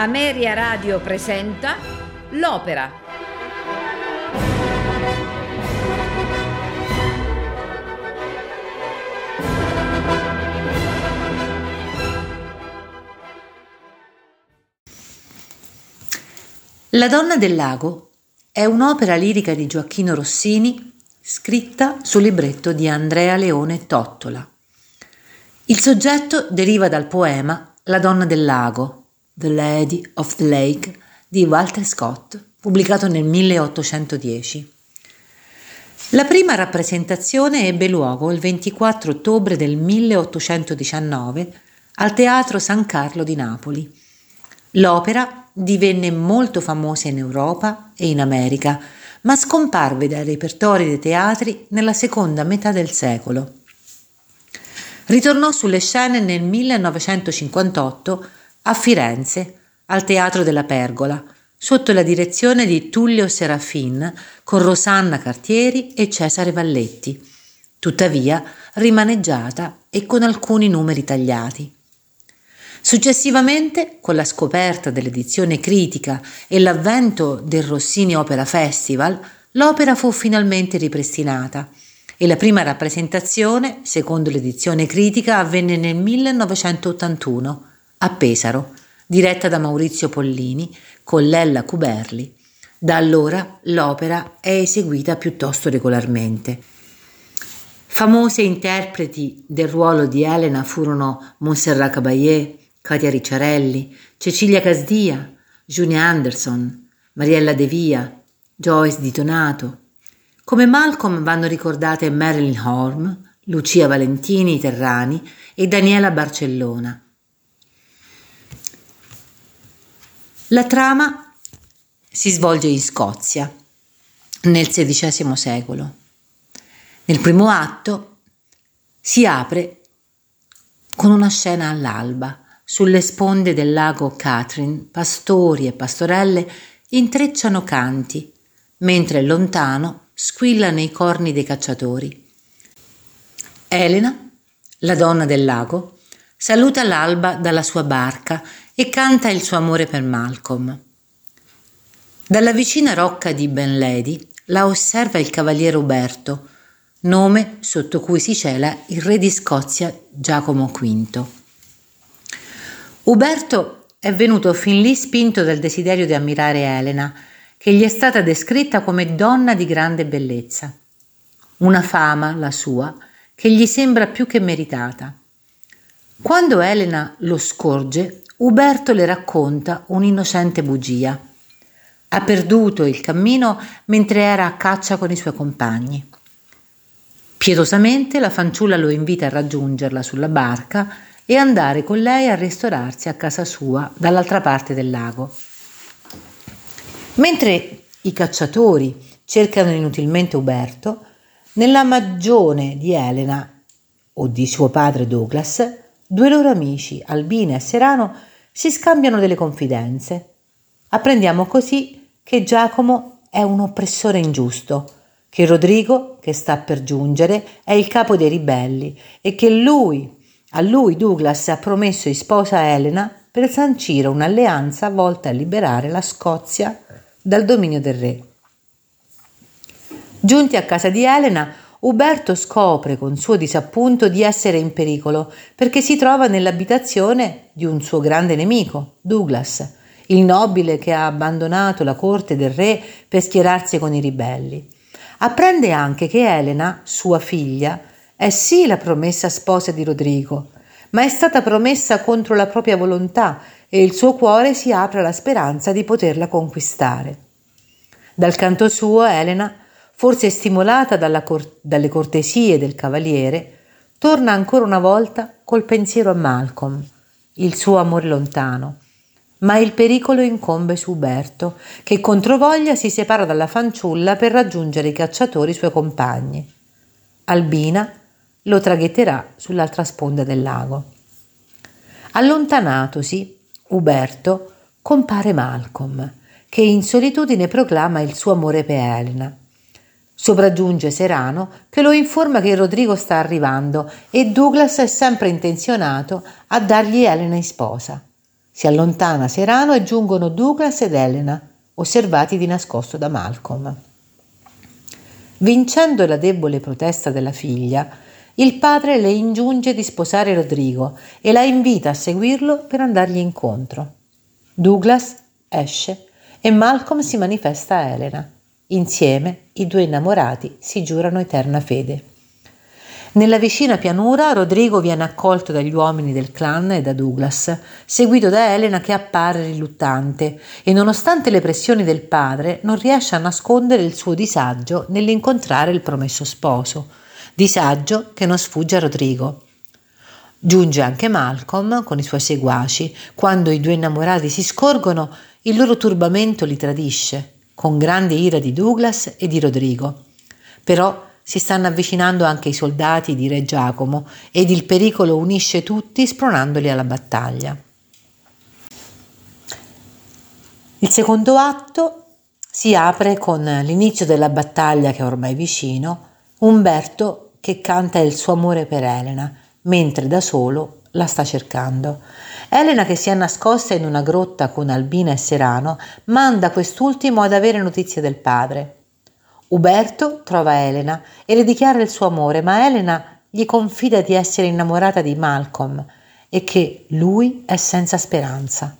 Ameria Radio presenta L'Opera. La donna del lago è un'opera lirica di Gioacchino Rossini scritta sul libretto di Andrea Leone Tottola. Il soggetto deriva dal poema La donna del lago, The Lady of the Lake di Walter Scott, pubblicato nel 1810. La prima rappresentazione ebbe luogo il 24 ottobre del 1819 al Teatro San Carlo di Napoli. L'opera divenne molto famosa in Europa e in America, ma scomparve dai repertori dei teatri nella seconda metà del secolo. Ritornò sulle scene nel 1958 a Firenze, al Teatro della Pergola, sotto la direzione di Tullio Serafin, con Rosanna Cartieri e Cesare Valletti, tuttavia rimaneggiata e con alcuni numeri tagliati. Successivamente, con la scoperta dell'edizione critica e l'avvento del Rossini Opera Festival, l'opera fu finalmente ripristinata e la prima rappresentazione, secondo l'edizione critica, avvenne nel 1981 a Pesaro, diretta da Maurizio Pollini con Lella Cuberli. Da allora l'opera è eseguita piuttosto regolarmente. Famose interpreti del ruolo di Elena furono Montserrat Caballé, Katia Ricciarelli, Cecilia Casdia, Junia Anderson, Mariella De Via, Joyce Di Donato, come Malcolm vanno ricordate Marilyn Horm, Lucia Valentini Terrani e Daniela Barcellona. La trama si svolge in Scozia nel XVI secolo. Nel primo atto si apre con una scena all'alba. Sulle sponde del lago Catherine, pastori e pastorelle intrecciano canti, mentre lontano squillano i corni dei cacciatori. Elena, la donna del lago, saluta l'alba dalla sua barca e canta il suo amore per Malcolm. Dalla vicina rocca di Ben Lady la osserva il cavaliere Uberto, nome sotto cui si cela il re di Scozia Giacomo V. Uberto è venuto fin lì spinto dal desiderio di ammirare Elena, che gli è stata descritta come donna di grande bellezza. Una fama, la sua, che gli sembra più che meritata. Quando Elena lo scorge, Uberto le racconta un'innocente bugia. Ha perduto il cammino mentre era a caccia con i suoi compagni. Pietosamente la fanciulla lo invita a raggiungerla sulla barca e andare con lei a ristorarsi a casa sua dall'altra parte del lago. Mentre i cacciatori cercano inutilmente Uberto, nella magione di Elena o di suo padre Douglas, due loro amici, Albina e Serano, si scambiano delle confidenze. Apprendiamo così che Giacomo è un oppressore ingiusto, che Rodrigo, che sta per giungere, è il capo dei ribelli e che lui, a lui Douglas ha promesso in sposa Elena per sancire un'alleanza volta a liberare la Scozia dal dominio del re. Giunti a casa di Elena, Uberto scopre con suo disappunto di essere in pericolo perché si trova nell'abitazione di un suo grande nemico, Douglas, il nobile che ha abbandonato la corte del re per schierarsi con i ribelli. Apprende anche che Elena, sua figlia, è sì la promessa sposa di Rodrigo, ma è stata promessa contro la propria volontà e il suo cuore si apre alla speranza di poterla conquistare. Dal canto suo, Elena, forse stimolata cor- dalle cortesie del cavaliere, torna ancora una volta col pensiero a Malcolm, il suo amore lontano. Ma il pericolo incombe su Uberto, che controvoglia si separa dalla fanciulla per raggiungere i cacciatori suoi compagni. Albina lo traghetterà sull'altra sponda del lago. Allontanatosi, Uberto compare Malcolm, che in solitudine proclama il suo amore per Elena. Sopraggiunge Serano che lo informa che Rodrigo sta arrivando e Douglas è sempre intenzionato a dargli Elena in sposa. Si allontana Serano e giungono Douglas ed Elena, osservati di nascosto da Malcolm. Vincendo la debole protesta della figlia, il padre le ingiunge di sposare Rodrigo e la invita a seguirlo per andargli incontro. Douglas esce e Malcolm si manifesta a Elena. Insieme i due innamorati si giurano eterna fede. Nella vicina pianura Rodrigo viene accolto dagli uomini del clan e da Douglas, seguito da Elena che appare riluttante e nonostante le pressioni del padre non riesce a nascondere il suo disagio nell'incontrare il promesso sposo, disagio che non sfugge a Rodrigo. Giunge anche Malcolm con i suoi seguaci. Quando i due innamorati si scorgono, il loro turbamento li tradisce, con grande ira di Douglas e di Rodrigo. Però si stanno avvicinando anche i soldati di Re Giacomo ed il pericolo unisce tutti spronandoli alla battaglia. Il secondo atto si apre con l'inizio della battaglia che è ormai vicino, Umberto che canta il suo amore per Elena, mentre da solo la sta cercando. Elena, che si è nascosta in una grotta con Albina e Serano, manda quest'ultimo ad avere notizie del padre. Uberto trova Elena e le dichiara il suo amore, ma Elena gli confida di essere innamorata di Malcolm e che lui è senza speranza.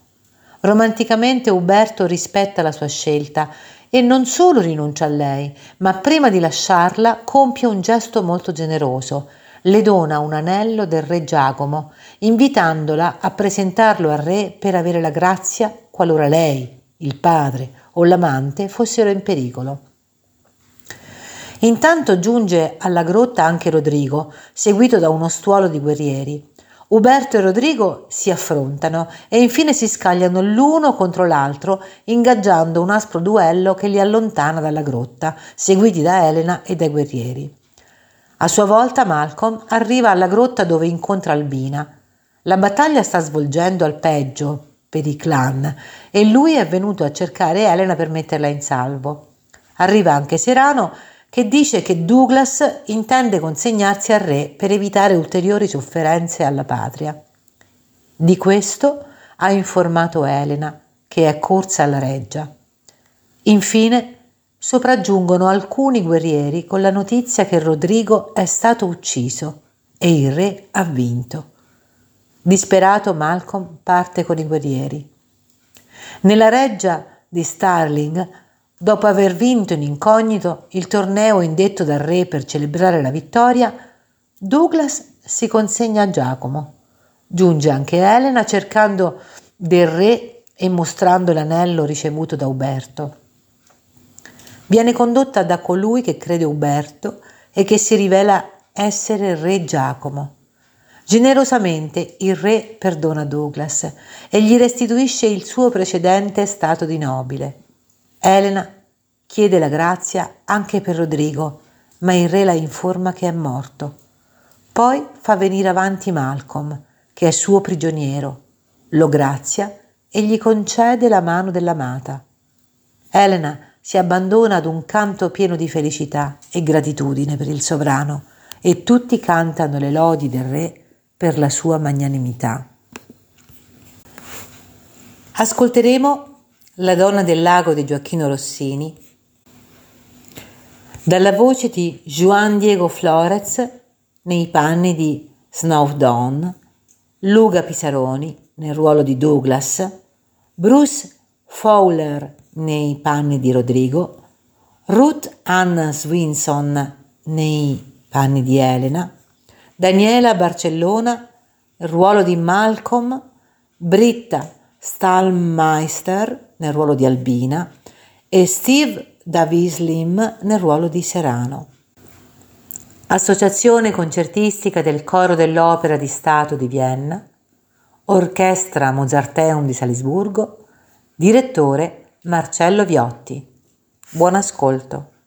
Romanticamente Uberto rispetta la sua scelta e non solo rinuncia a lei, ma prima di lasciarla compie un gesto molto generoso. Le dona un anello del re Giacomo, invitandola a presentarlo al re per avere la grazia qualora lei, il padre o l'amante fossero in pericolo. Intanto giunge alla grotta anche Rodrigo, seguito da uno stuolo di guerrieri. Uberto e Rodrigo si affrontano e infine si scagliano l'uno contro l'altro, ingaggiando un aspro duello che li allontana dalla grotta, seguiti da Elena e dai guerrieri. A sua volta Malcolm arriva alla grotta dove incontra Albina. La battaglia sta svolgendo al peggio per i clan e lui è venuto a cercare Elena per metterla in salvo. Arriva anche Serano che dice che Douglas intende consegnarsi al re per evitare ulteriori sofferenze alla patria. Di questo ha informato Elena, che è corsa alla reggia. Infine sopraggiungono alcuni guerrieri con la notizia che Rodrigo è stato ucciso e il re ha vinto. Disperato Malcolm parte con i guerrieri. Nella reggia di Starling Dopo aver vinto in incognito il torneo indetto dal re per celebrare la vittoria, Douglas si consegna a Giacomo. Giunge anche Elena cercando del re e mostrando l'anello ricevuto da Uberto. Viene condotta da colui che crede Uberto e che si rivela essere re Giacomo. Generosamente il re perdona Douglas e gli restituisce il suo precedente stato di nobile. Elena chiede la grazia anche per Rodrigo, ma il re la informa che è morto. Poi fa venire avanti Malcolm, che è suo prigioniero, lo grazia e gli concede la mano dell'amata. Elena si abbandona ad un canto pieno di felicità e gratitudine per il sovrano e tutti cantano le lodi del re per la sua magnanimità. Ascolteremo la donna del lago di Gioacchino Rossini, dalla voce di Juan Diego Flores nei panni di Snowdon, Luca Pisaroni nel ruolo di Douglas, Bruce Fowler nei panni di Rodrigo, Ruth Ann Swinson nei panni di Elena, Daniela Barcellona nel ruolo di Malcolm, Britta Stallmeister nel ruolo di Albina e Steve Davislim nel ruolo di Serano. Associazione concertistica del Coro dell'Opera di Stato di Vienna, Orchestra Mozarteum di Salisburgo, direttore Marcello Viotti. Buon ascolto.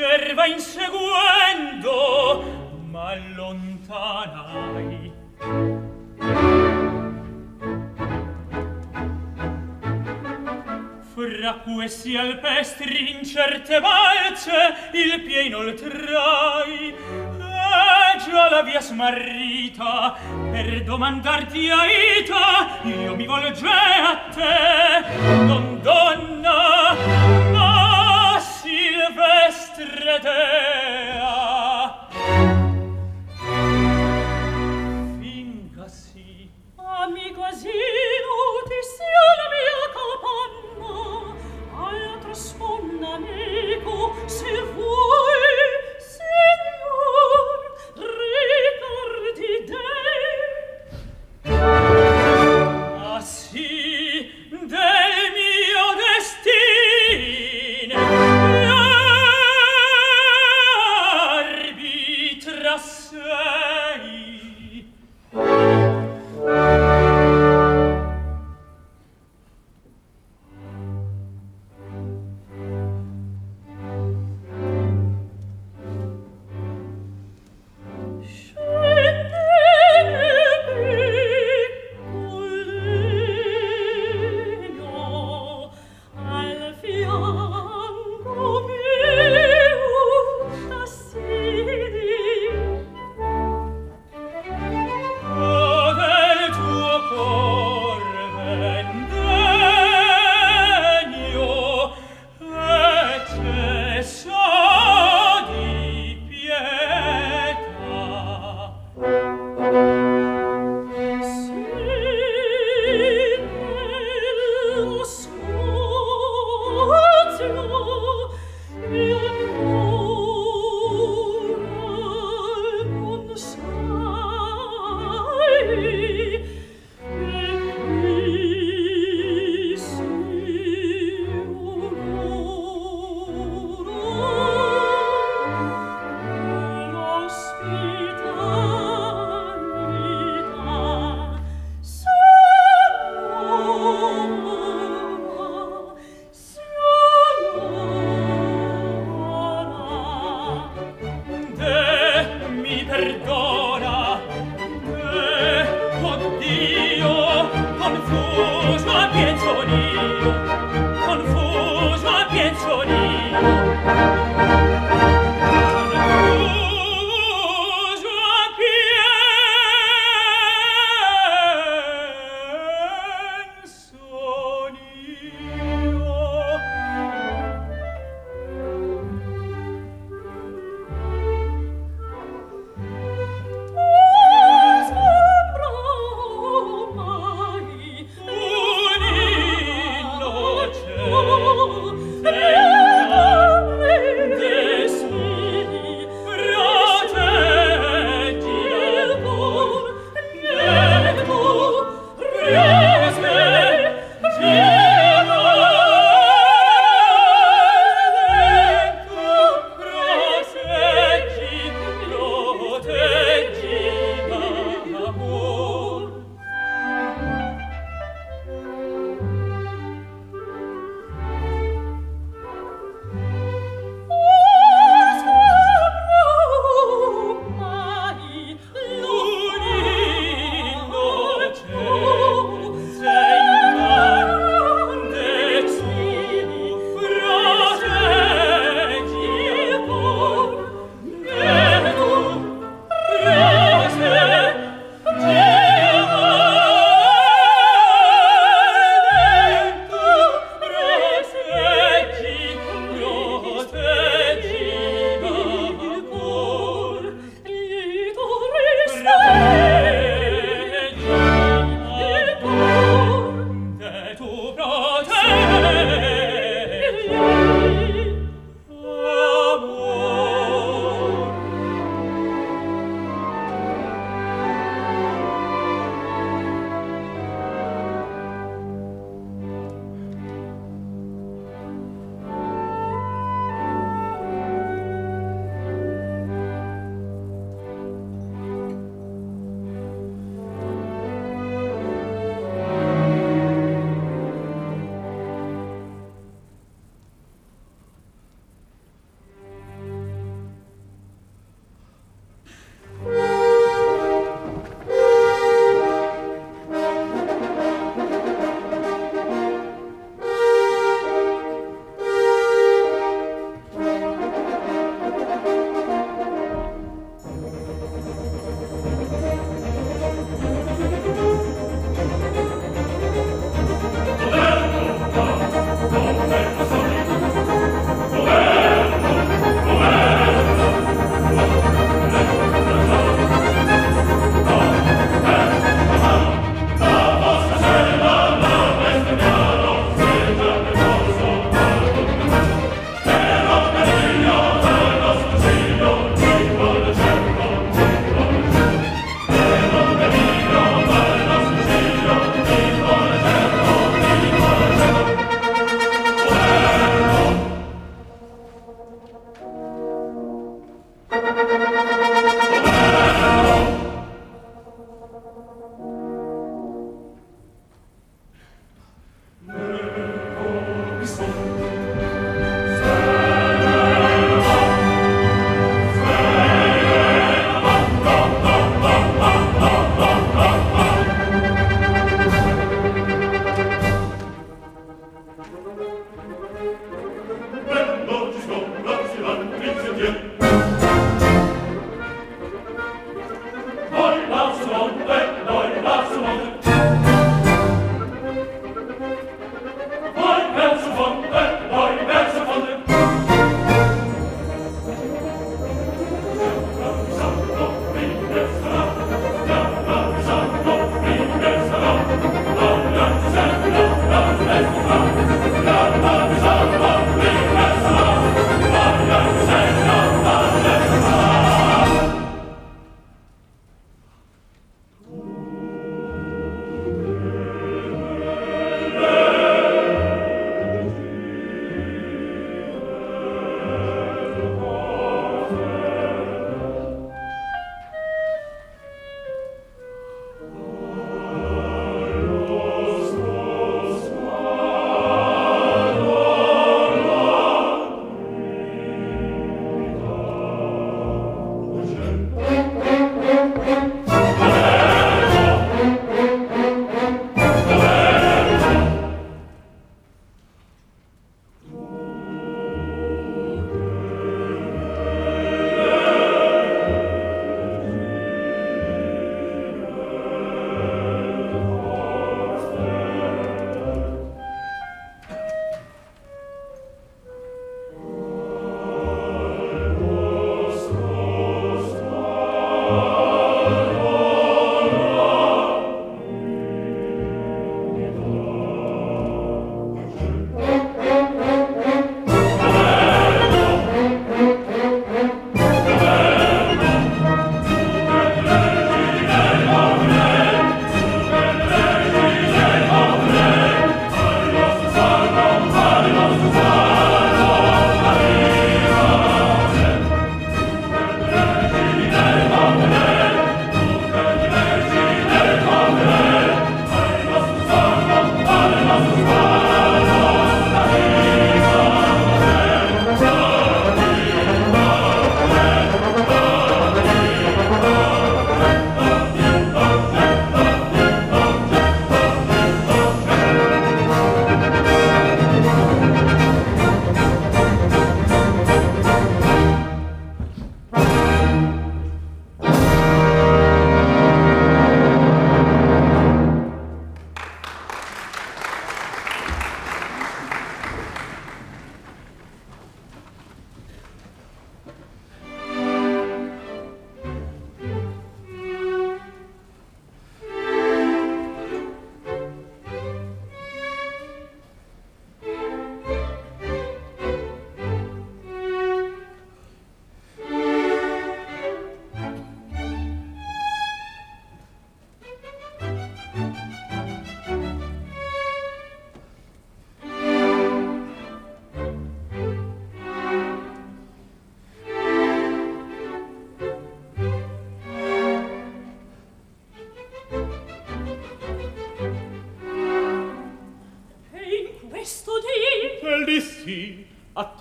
cerva inseguendo m'allontanai fra questi alpestri incerte valse il pie inoltrai. E già la via smarrita per domandarti aita io mi volge a te non donna. vedete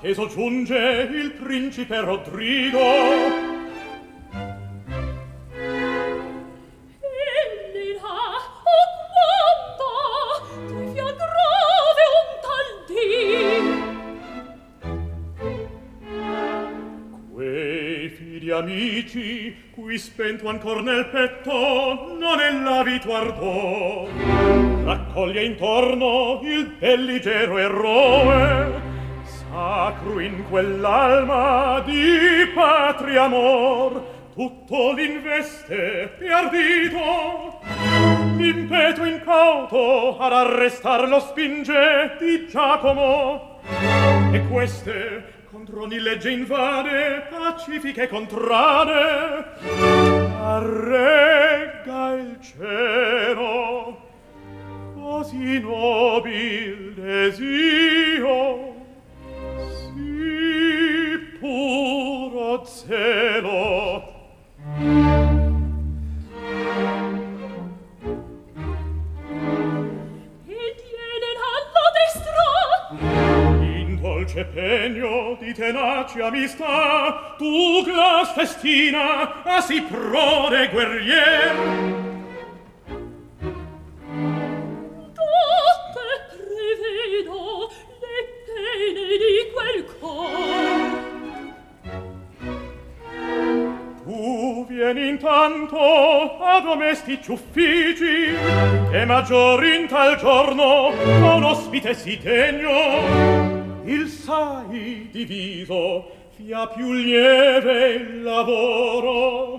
atteso giunge il principe Rodrigo. Amici, qui spento ancor nel petto, non è l'avito ardor. Raccoglie intorno lo spinge di Giacomo. E queste contro ogni legge invade pacifiche contrade arregga tenace amistà tu glas festina a si prode guerrier. Tutte prevedo le pene di quel cor. Tu vieni intanto a domestici uffici e maggior in tal giorno con ospite si degno il sai diviso fia più lieve il lavoro.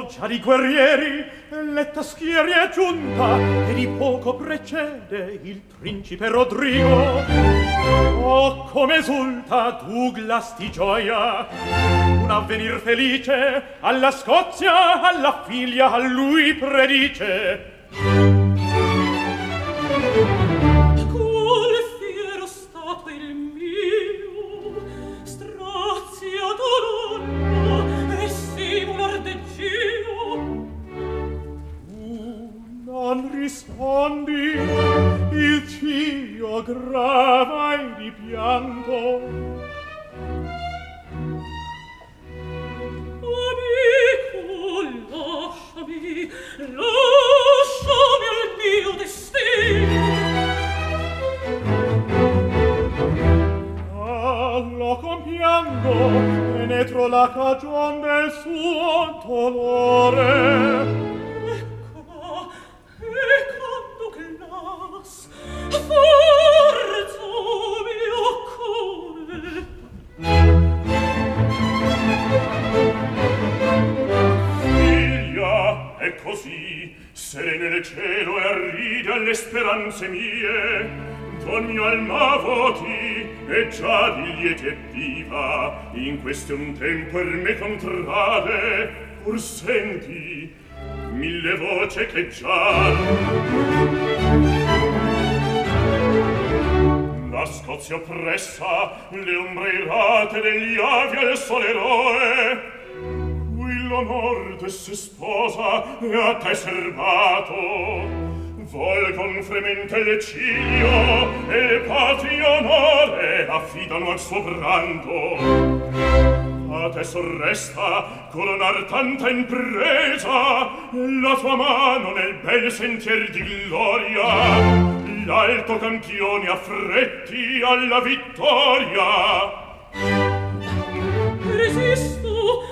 già di guerrieri le taschierie è giunta e di poco precede il principe Rodrigo. Oh come esulta Douglas di gioia un avvenir felice alla Scozia alla figlia a lui predice. la cagion del suo dolore. Ecco, ecco che nas, forzo mio cuore. Figlia, è così, serene nel cielo e arride alle speranze mie, d'ogni alma voti, e già di liete viva in questo un tempo er me contrade pur senti mille voce che già la Scozia oppressa le ombre irate degli avi al sole eroe qui l'onor de se sposa e a te servato. Serbato Volgon fremente ciglio e il patrio onore affidano al suo brando. A te sorresta coronar tanta impresa la tua mano nel bel sentier di gloria l'alto campione affretti alla vittoria. Resisto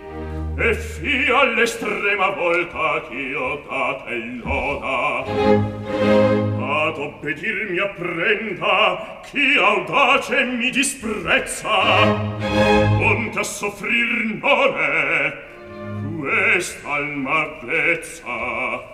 e fia all'estrema volta ch'io ta te loda. Ad obbedir mi apprenda chi audace mi disprezza. Onta soffrir non è quest'alma vezza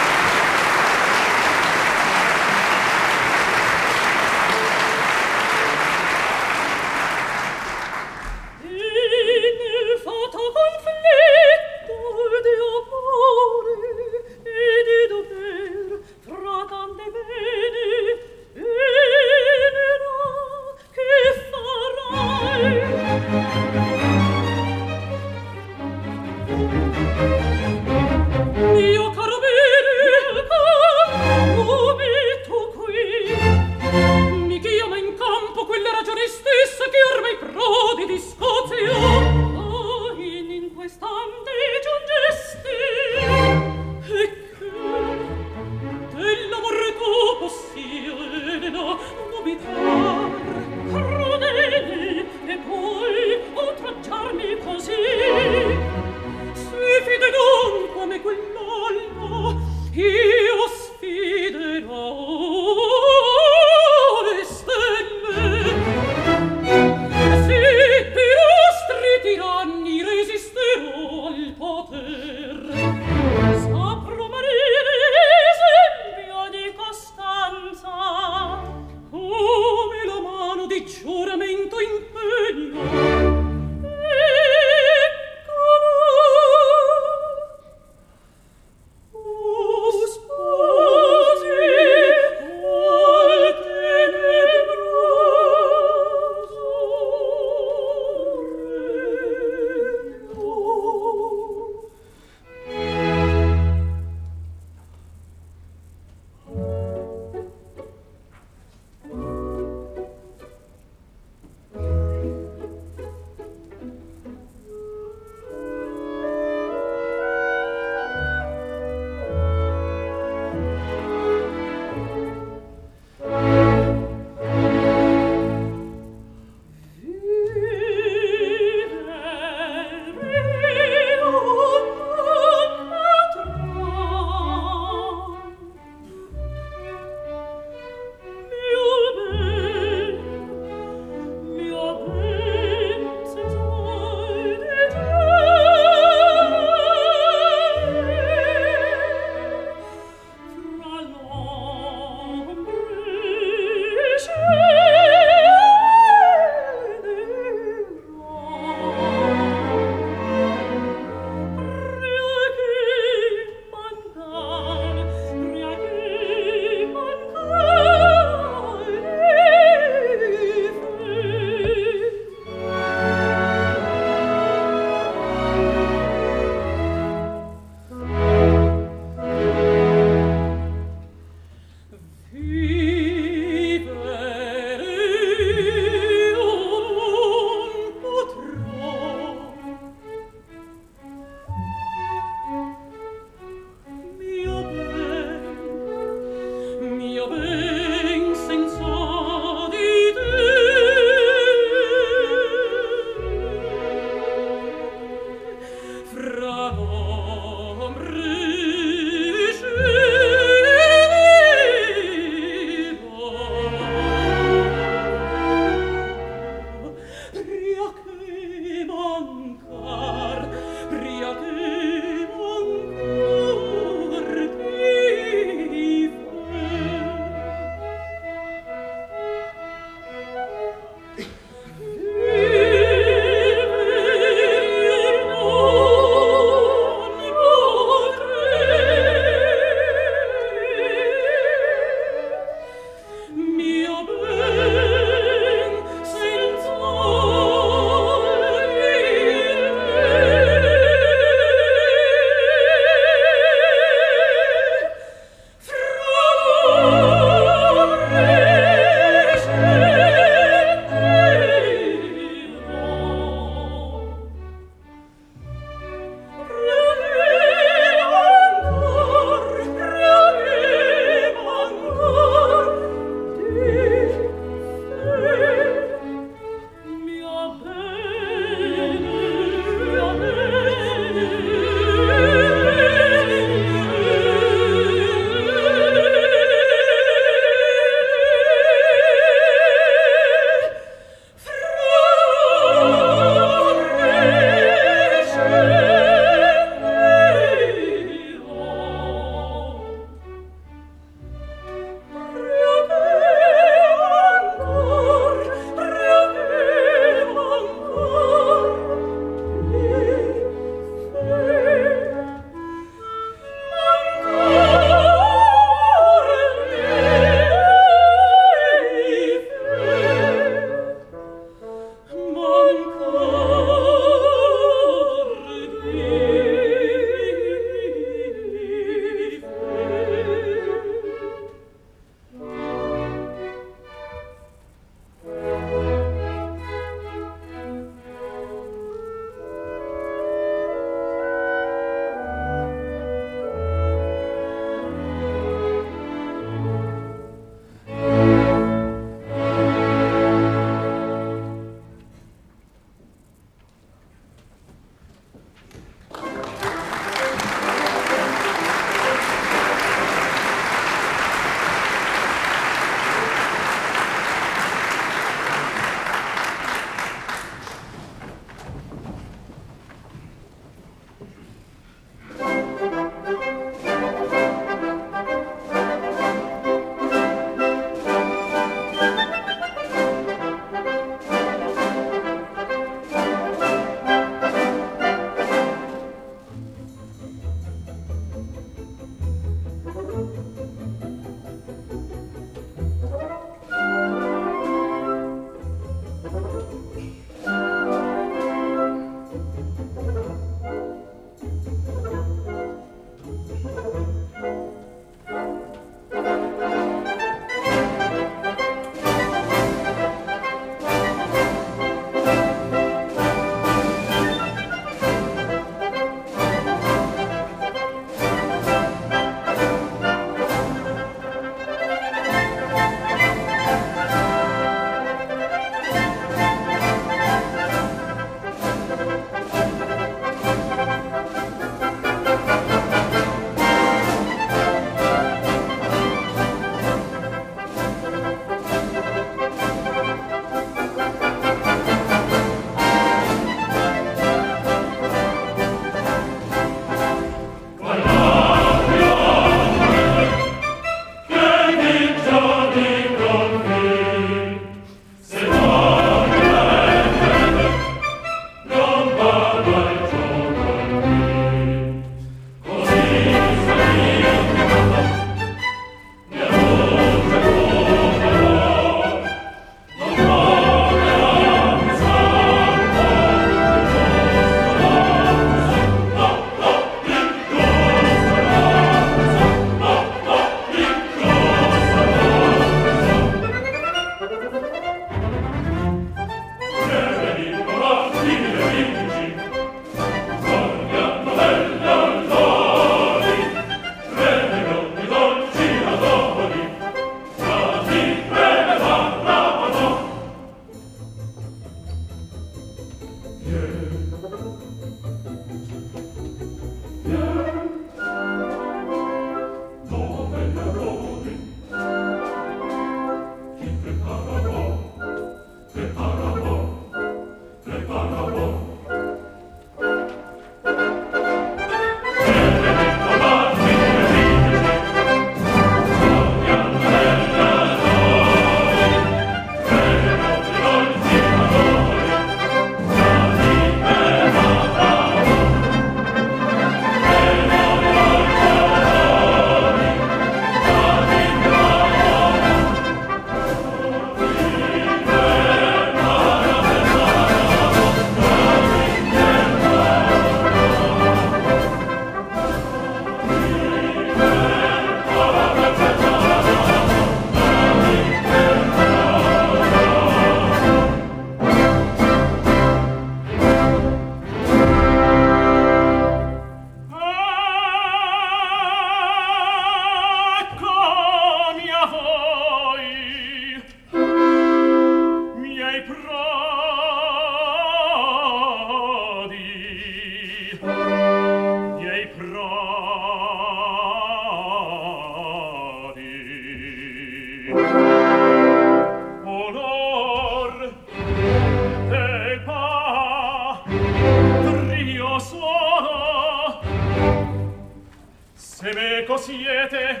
siete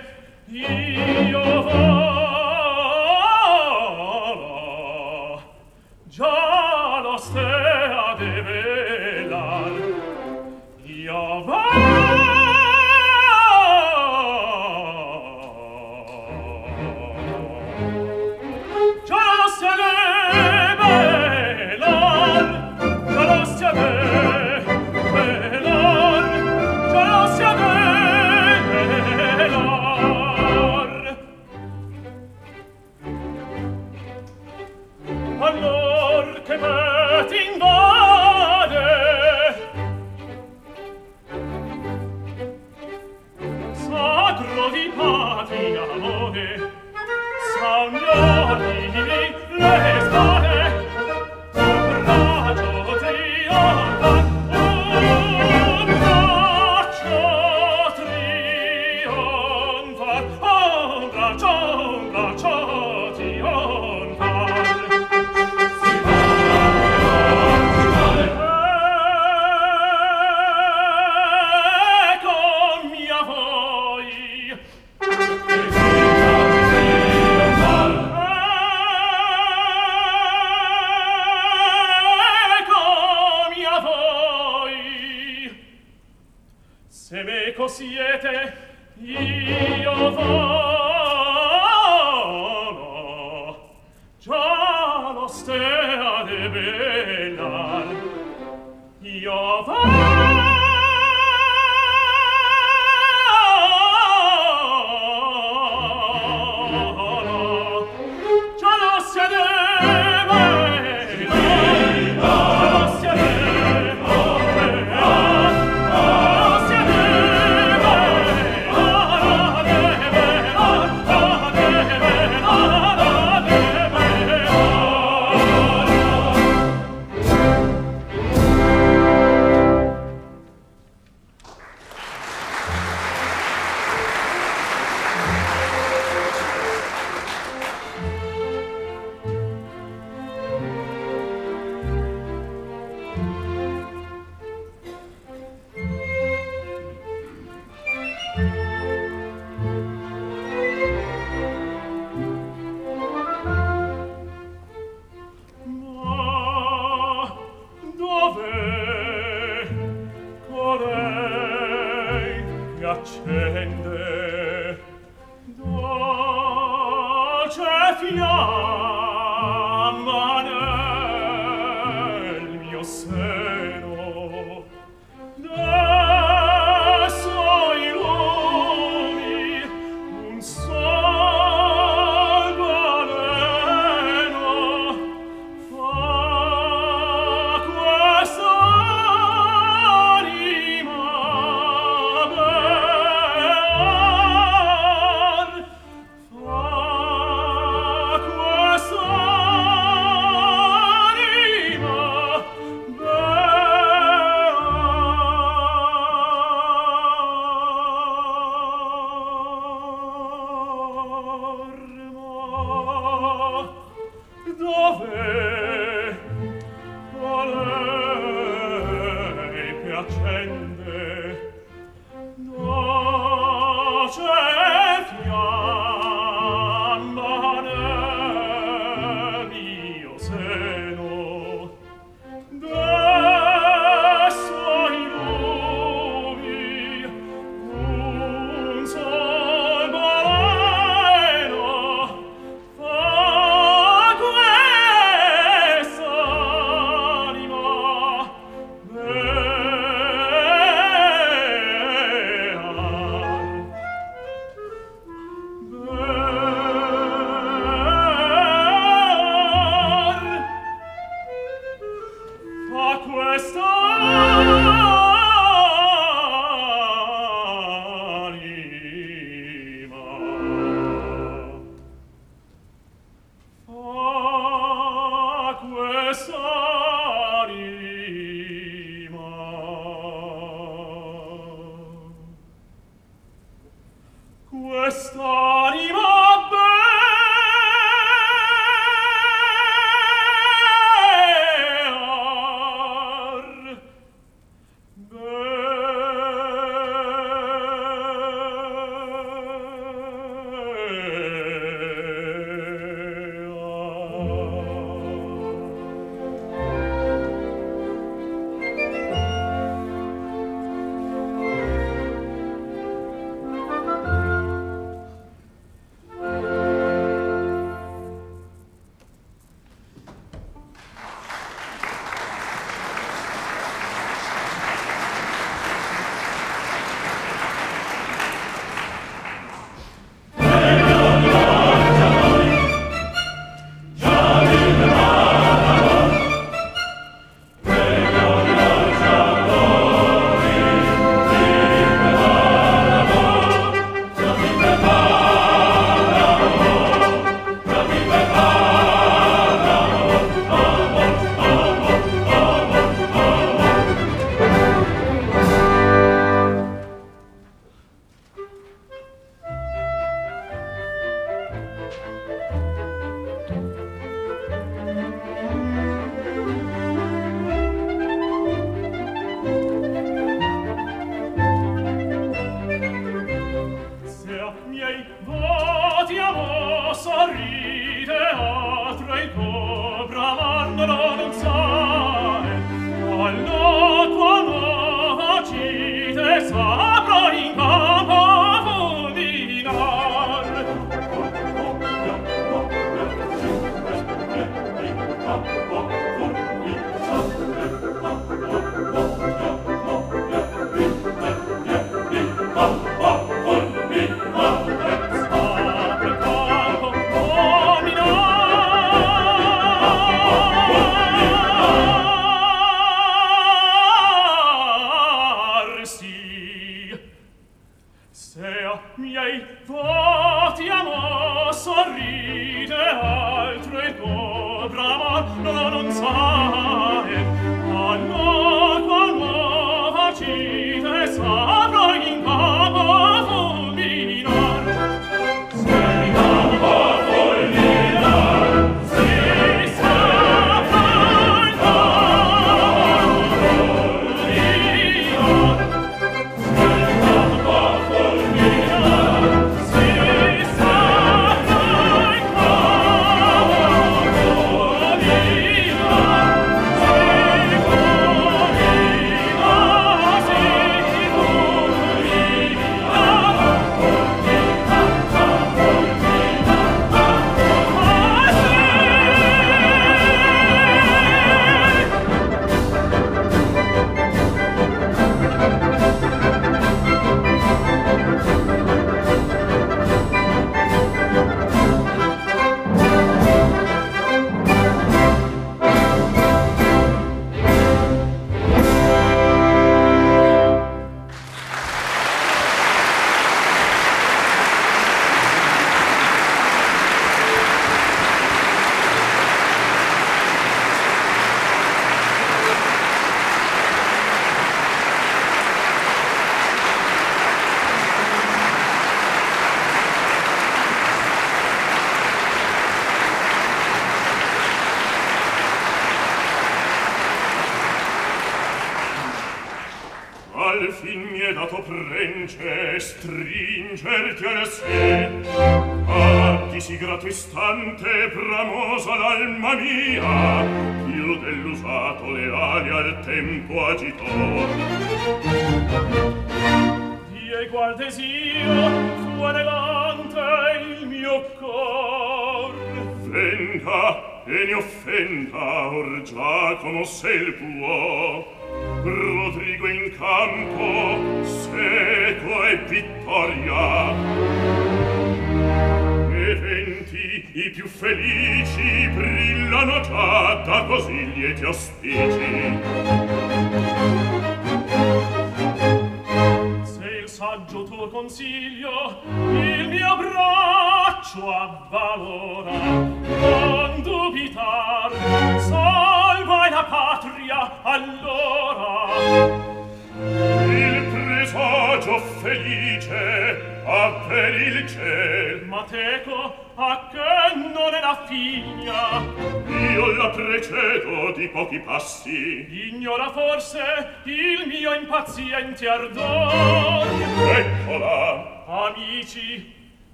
io voglio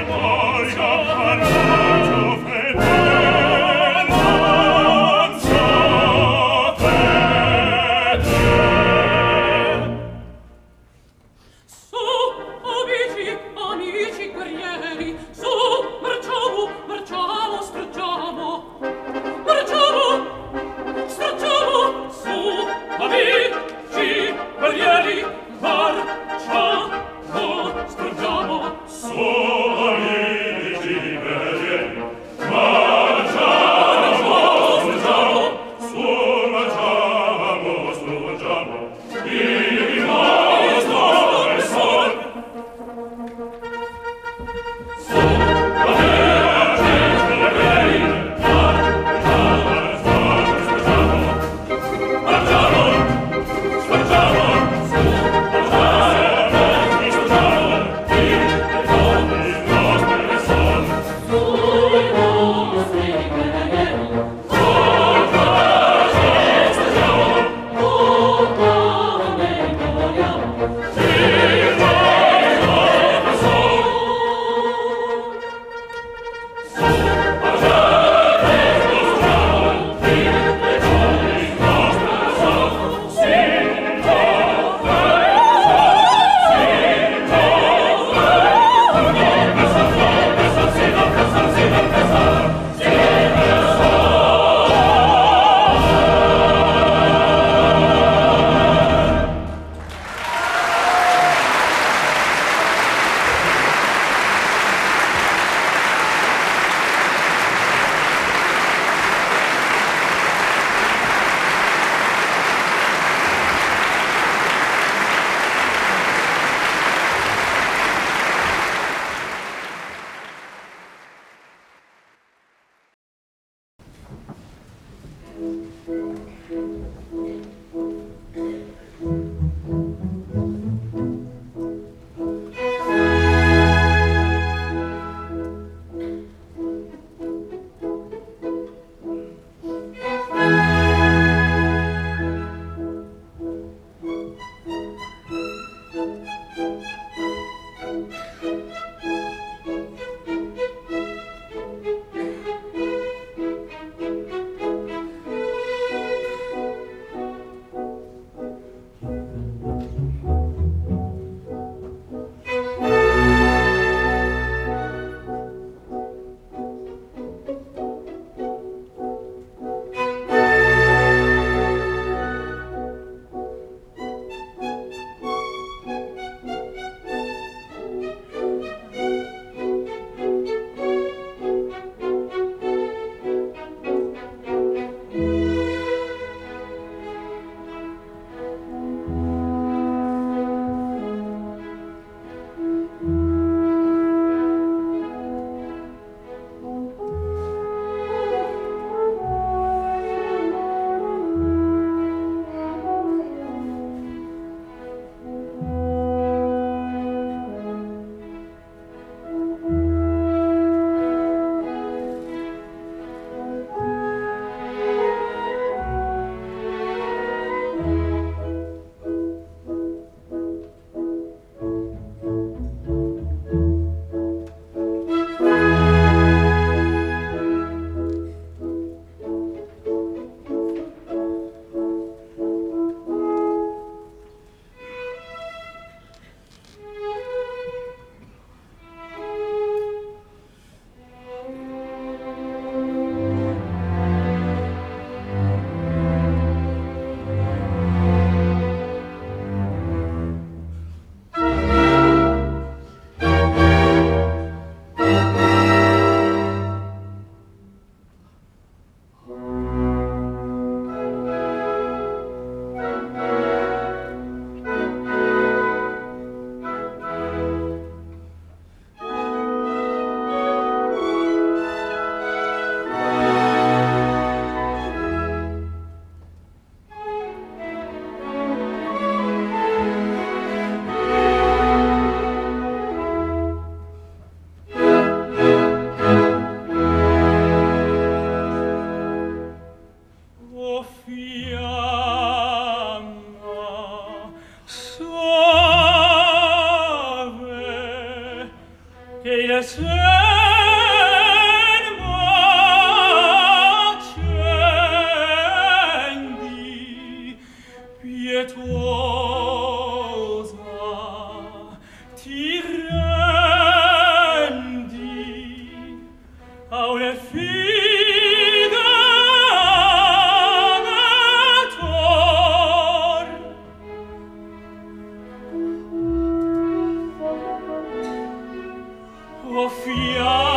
Armonia, armonia o fia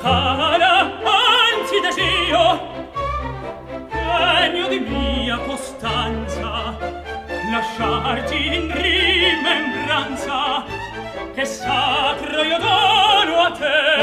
cara anzi desio. Genio di mia costanza lasciarti in rimembranza che sacro io dono a te.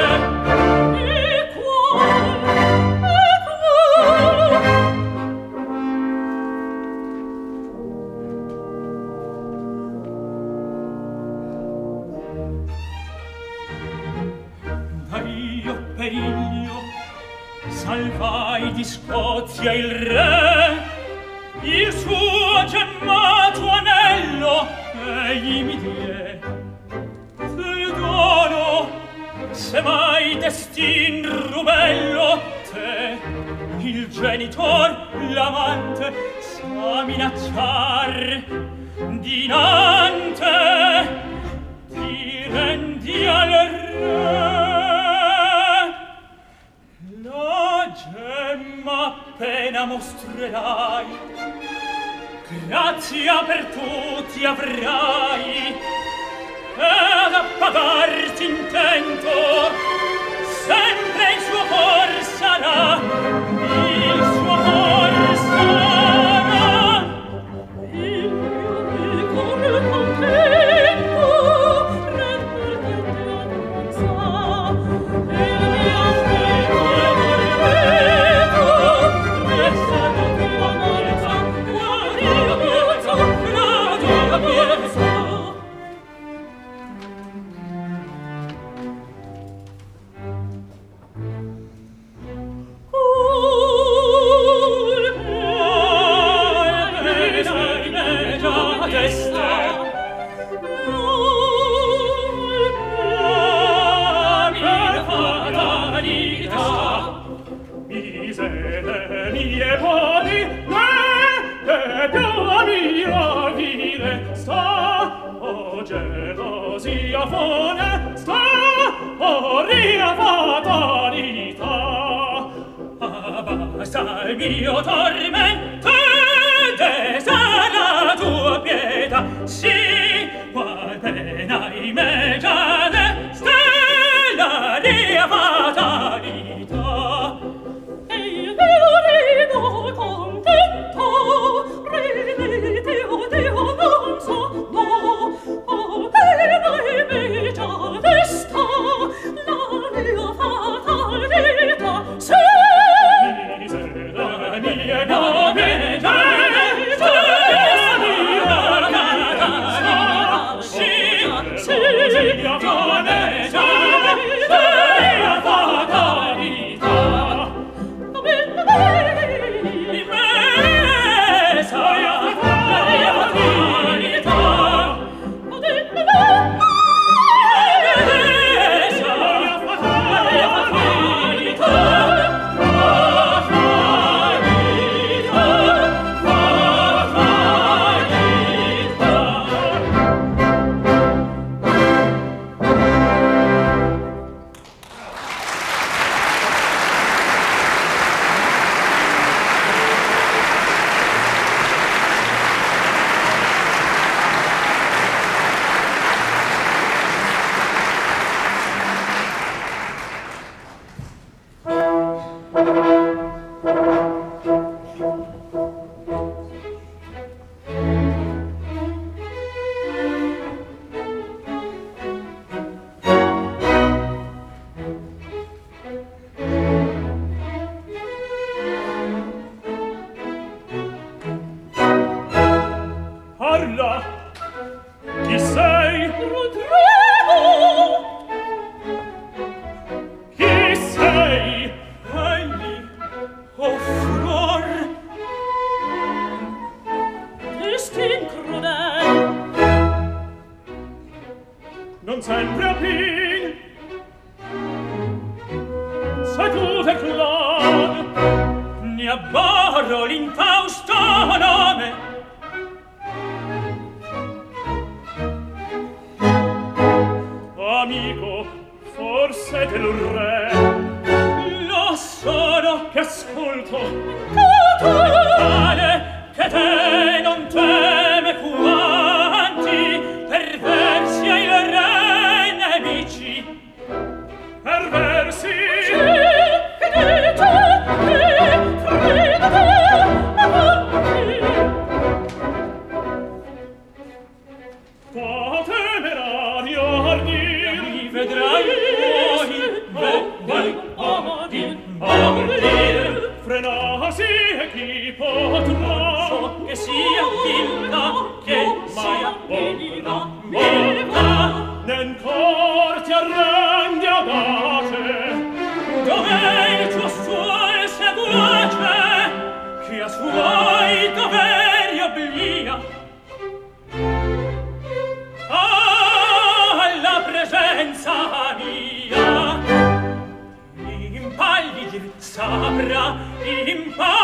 saprà impar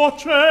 voce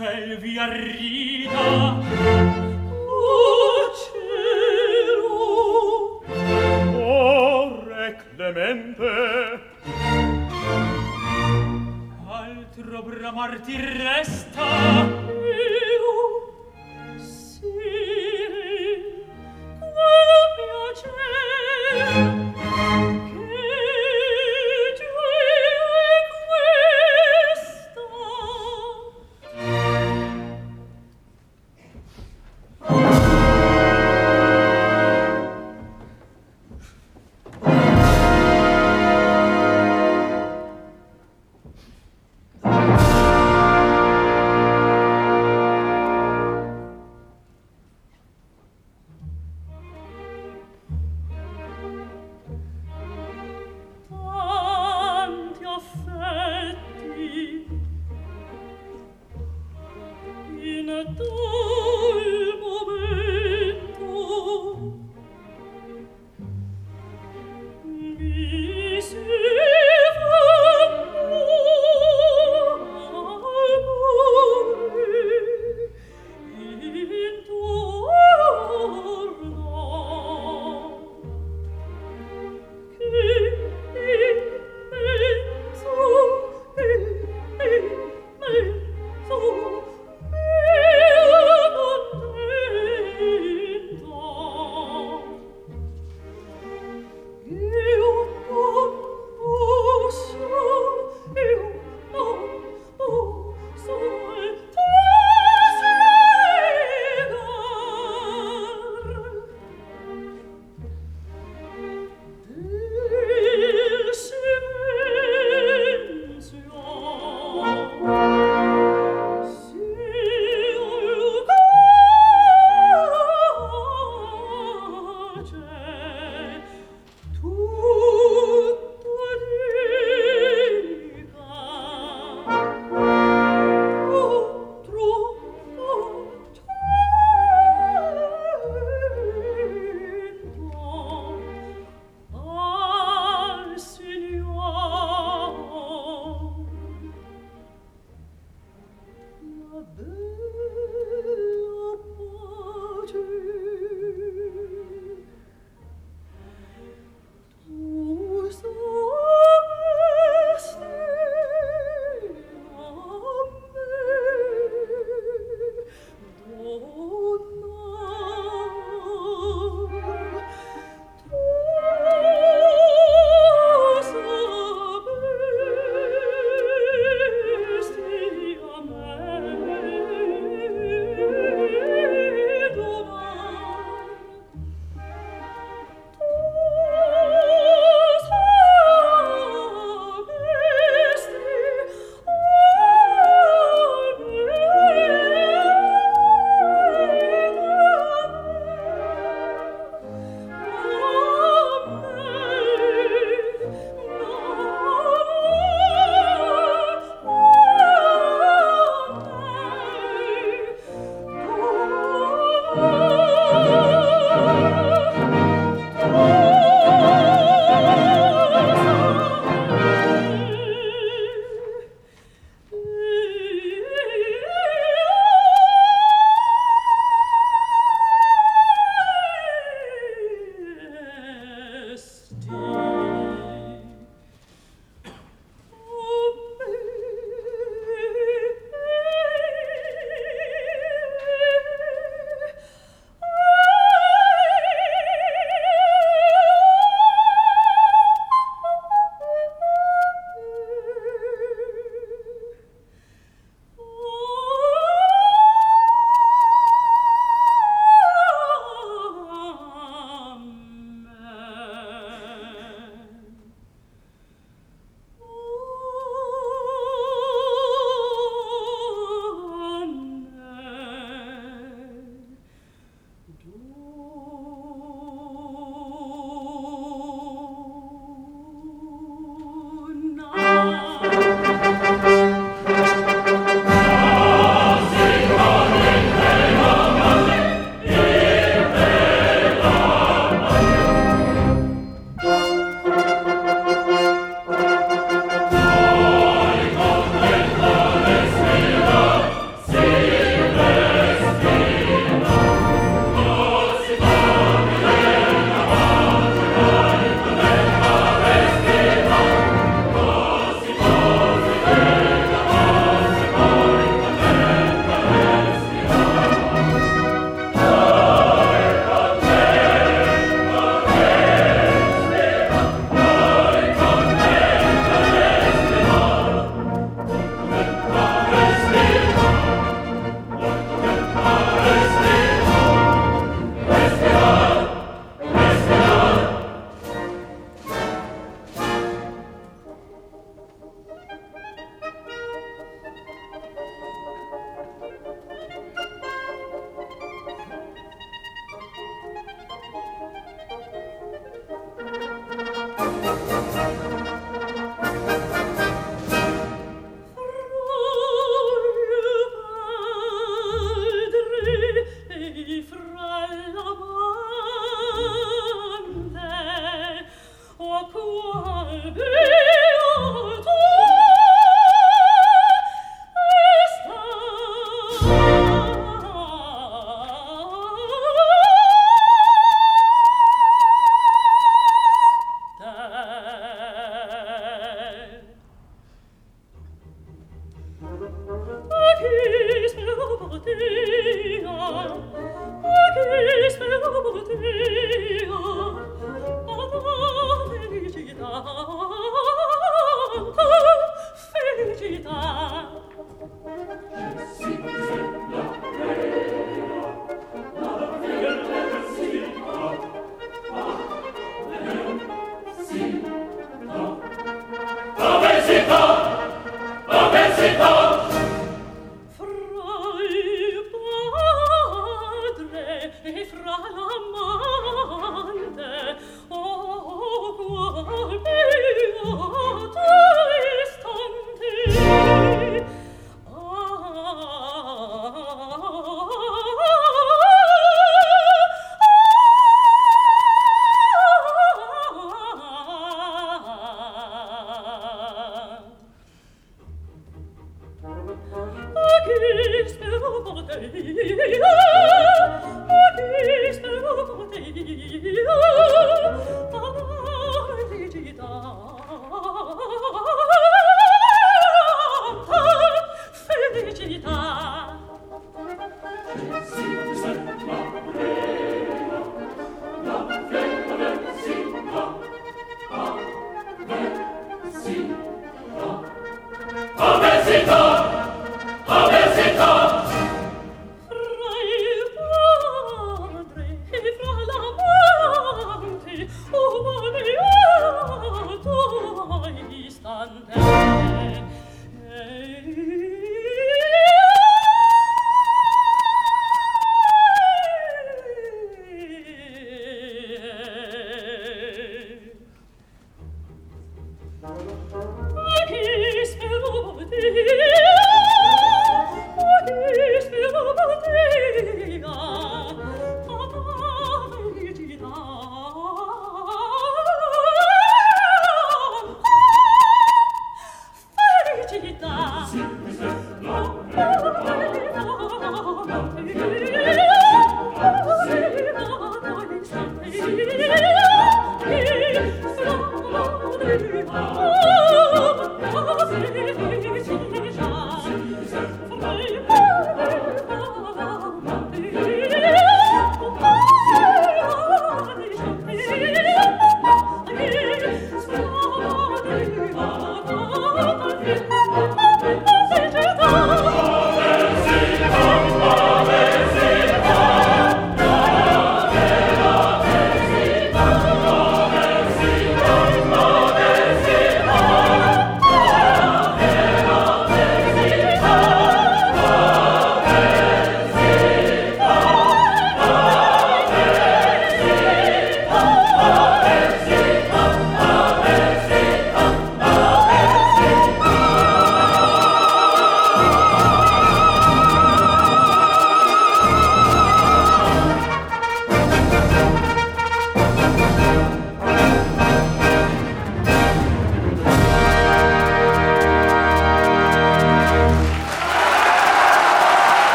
ciel vi arrida o oh, cielo. O re clemente. Altro bramar ti resta.